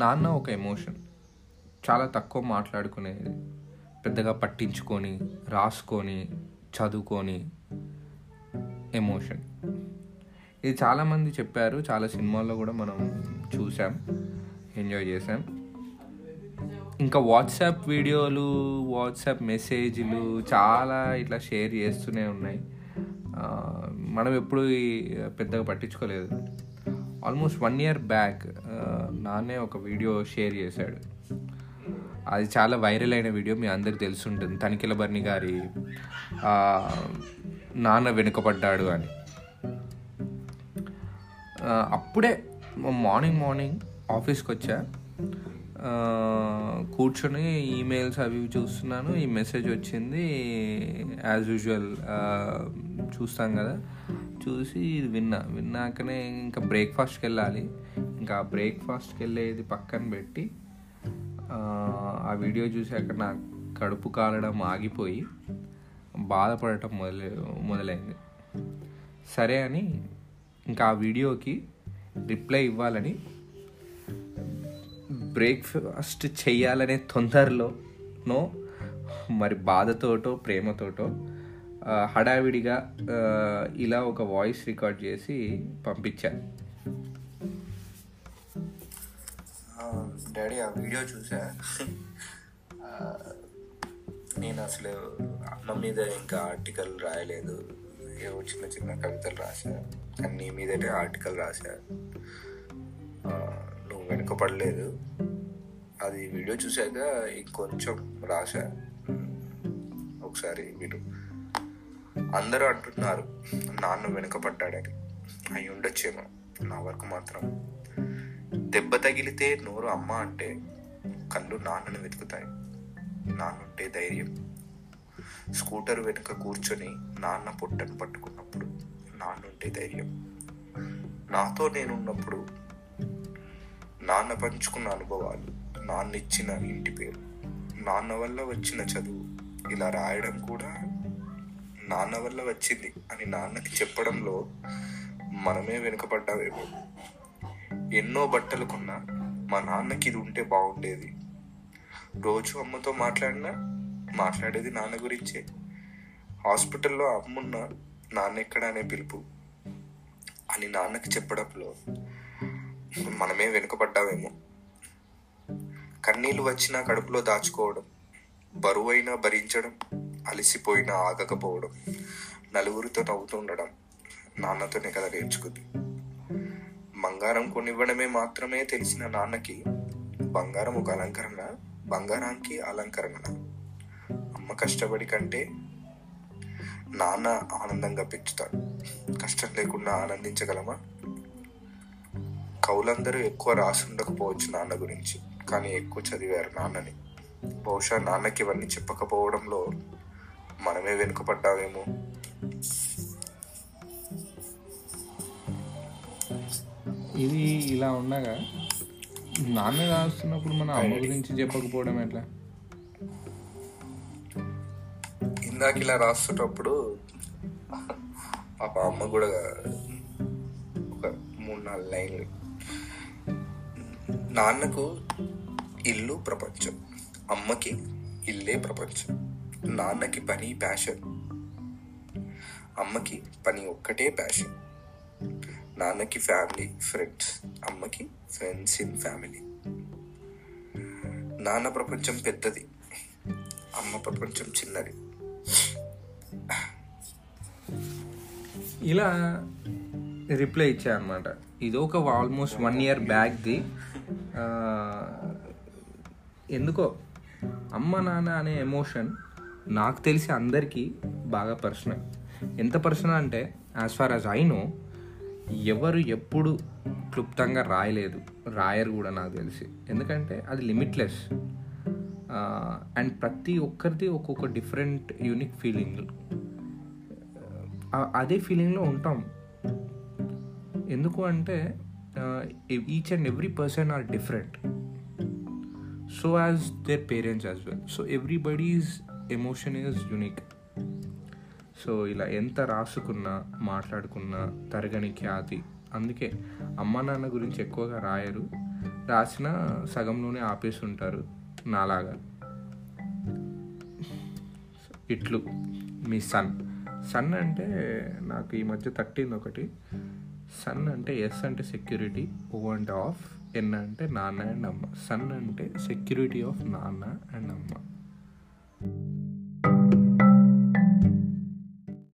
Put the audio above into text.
నాన్న ఒక ఎమోషన్ చాలా తక్కువ మాట్లాడుకునేది. పెద్దగా పట్టించుకొని రాసుకొని చదువుకొని ఎమోషన్ ఇది చాలామంది చెప్పారు చాలా సినిమాల్లో కూడా మనం చూసాం ఎంజాయ్ చేసాం. ఇంకా వాట్సాప్ వీడియోలు వాట్సాప్ మెసేజ్లు చాలా ఇట్లా షేర్ చేస్తూనే ఉన్నాయి. మనం ఎప్పుడు పెద్దగా పట్టించుకోలేదు. ఆల్మోస్ట్ వన్ ఇయర్ బ్యాక్ నాన్నే ఒక వీడియో షేర్ చేశాడు. అది చాలా వైరల్ అయిన వీడియో మీ అందరికి తెలుసుంటుంది. తనిఖీల బర్ణి గారి నాన్న వెనుకబడ్డాడు అని. అప్పుడే మార్నింగ్ మార్నింగ్ ఆఫీస్కి వచ్చా. కూర్చొని ఈమెయిల్స్ అవి చూస్తున్నాను. ఈ మెసేజ్ వచ్చింది యాజ్ యూజువల్ చూస్తాం కదా. చూసి ఇది విన్నా. విన్నాకనే ఇంకా బ్రేక్ఫాస్ట్కి వెళ్ళాలి. ఇంకా బ్రేక్ఫాస్ట్కి వెళ్ళేది పక్కన పెట్టి ఆ, వీడియో చూసాక నా కడుపు కాలడం ఆగిపోయి బాధపడటం మొదలు మొదలైంది. సరే అని ఇంకా ఆ వీడియోకి రిప్లై ఇవ్వాలని బ్రేక్ఫాస్ట్ చెయ్యాలనే తొందరలోనో మరి బాధతోటో ప్రేమతోటో హడావిడిగా ఇలా ఒక వాయిస్ రికార్డ్ చేసి పంపించాను డాడీ ఆ వీడియో చూసా. నేను అసలు అమ్మ మీద ఇంకా ఆర్టికల్ రాయలేదు. ఏవో చిన్న చిన్న కవితలు రాసా కానీ మీద ఆర్టికల్ రాసా నువ్వు వెనుకపడలేదు అది వీడియో చూశాక ఇంకొంచెం రాసా ఒకసారి మీరు అందరూ అంటున్నారు నాన్న వెనుకబడ్డాడని. అయి ఉండొచ్చేమో నా వరకు మాత్రం. దెబ్బ తగిలితే నోరు అమ్మ అంటే కళ్ళు నాన్నను వెతుకుతాయి. నాన్నుంటే ధైర్యం. స్కూటర్ వెనుక కూర్చొని నాన్న పొట్టను పట్టుకున్నప్పుడు నాన్నుంటే ధైర్యం. నాతో నేనున్నప్పుడు నాన్న పంచుకున్న అనుభవాలు నాన్న ఇచ్చిన ఇంటి పేరు నాన్న వల్ల వచ్చిన చదువు ఇలా రాయడం కూడా నాన్న వల్ల వచ్చింది అని నాన్నకి చెప్పడంలో మనమే వెనుకపడ్డావేమో ఎన్నో బట్టలు కొన్నా మా నాన్నకి ఇది ఉంటే బాగుండేది. రోజు అమ్మతో మాట్లాడినా మాట్లాడేది నాన్న గురించే. హాస్పిటల్లో అమ్మున్న నాన్న ఎక్కడ అనే పిలుపు అని నాన్నకి చెప్పడంలో మనమే వెనుకపడ్డావేమో కన్నీళ్ళు వచ్చినా కడుపులో దాచుకోవడం బరువైనా భరించడం అలసిపోయినా ఆగకపోవడం నలుగురితో నవ్వుతుండడం నాన్నతోనే కదా నేర్చుకుంది. బంగారం కొనివ్వడమే మాత్రమే తెలిసిన నాన్నకి బంగారం ఒక అలంకరణ బంగారానికి అలంకరణ. అమ్మ కష్టపడి కంటే నాన్న ఆనందంగా పెంచుతాడు. కష్టం లేకుండా ఆనందించగలమా? కవులందరూ ఎక్కువ రాసి ఉండకపోవచ్చు నాన్న గురించి కానీ ఎక్కువ చదివారు నాన్నని. బహుశా నాన్నకి ఇవన్నీ చెప్పకపోవడంలో మనమే వెనుకపడ్డావేమో ఇది ఇలా ఉండగా నాన్న రాస్తున్నప్పుడు మన అమ్మ గురించి చెప్పకపోవడం ఎట్లా? ఇందాక ఇలా రాస్తున్నప్పుడు పాప అమ్మ కూడా ఒక మూడు నాలుగు లైన్లు. నాన్నకు ఇల్లు ప్రపంచం. అమ్మకి ఇల్లే ప్రపంచం. నాన్నకి పని ప్యాషన్ అమ్మకి పని ఒక్కటే ప్యాషన్ నాన్నకి ఫ్యామిలీ ఫ్రెండ్స్ అమ్మకి ఫ్రెండ్స్ ఇన్ ఫ్యామిలీ నాన్న ప్రపంచం పెద్దది. అమ్మ ప్రపంచం చిన్నది. ఇలా రిప్లై ఇచ్చా అనమాట ఇది ఒక ఆల్మోస్ట్ వన్ ఇయర్ బ్యాక్ది ఎందుకో అమ్మ నాన్న అనే ఎమోషన్ నాకు తెలిసి అందరికీ బాగా పర్సనల్ ఎంత పర్సనల్ అంటే as far as I know ఎవరు ఎప్పుడు క్లుప్తంగా రాయలేదు. రాయరు కూడా నాకు తెలిసి. ఎందుకంటే అది లిమిట్లెస్ అండ్ ప్రతి ఒక్కరిది ఒక్కొక్క డిఫరెంట్ యూనిక్ ఫీలింగ్ అదే ఫీలింగ్లో ఉంటాం. ఎందుకు అంటే each and every person are different so as their parents as well so everybody's emotion is unique so ఇలా ఎంత రాసుకున్నా మాట్లాడుకున్నా తరగని ఖ్యాతి. అందుకే అమ్మ నాన్న గురించి ఎక్కువగా రాయరు. రాసిన సగంలోనే ఆపేసి ఉంటారు నాలాగా. ఇట్లు మీ సన్. సన్ అంటే నాకు ఈ మధ్య తట్టింది ఒకటి. సన్ అంటే ఎస్ అంటే సెక్యూరిటీ ఓ అంటే ఆఫ్ ఎన్ అంటే నాన్న అండ్ అమ్మ. సన్ అంటే సెక్యూరిటీ ఆఫ్ నాన్న అండ్ అమ్మ. you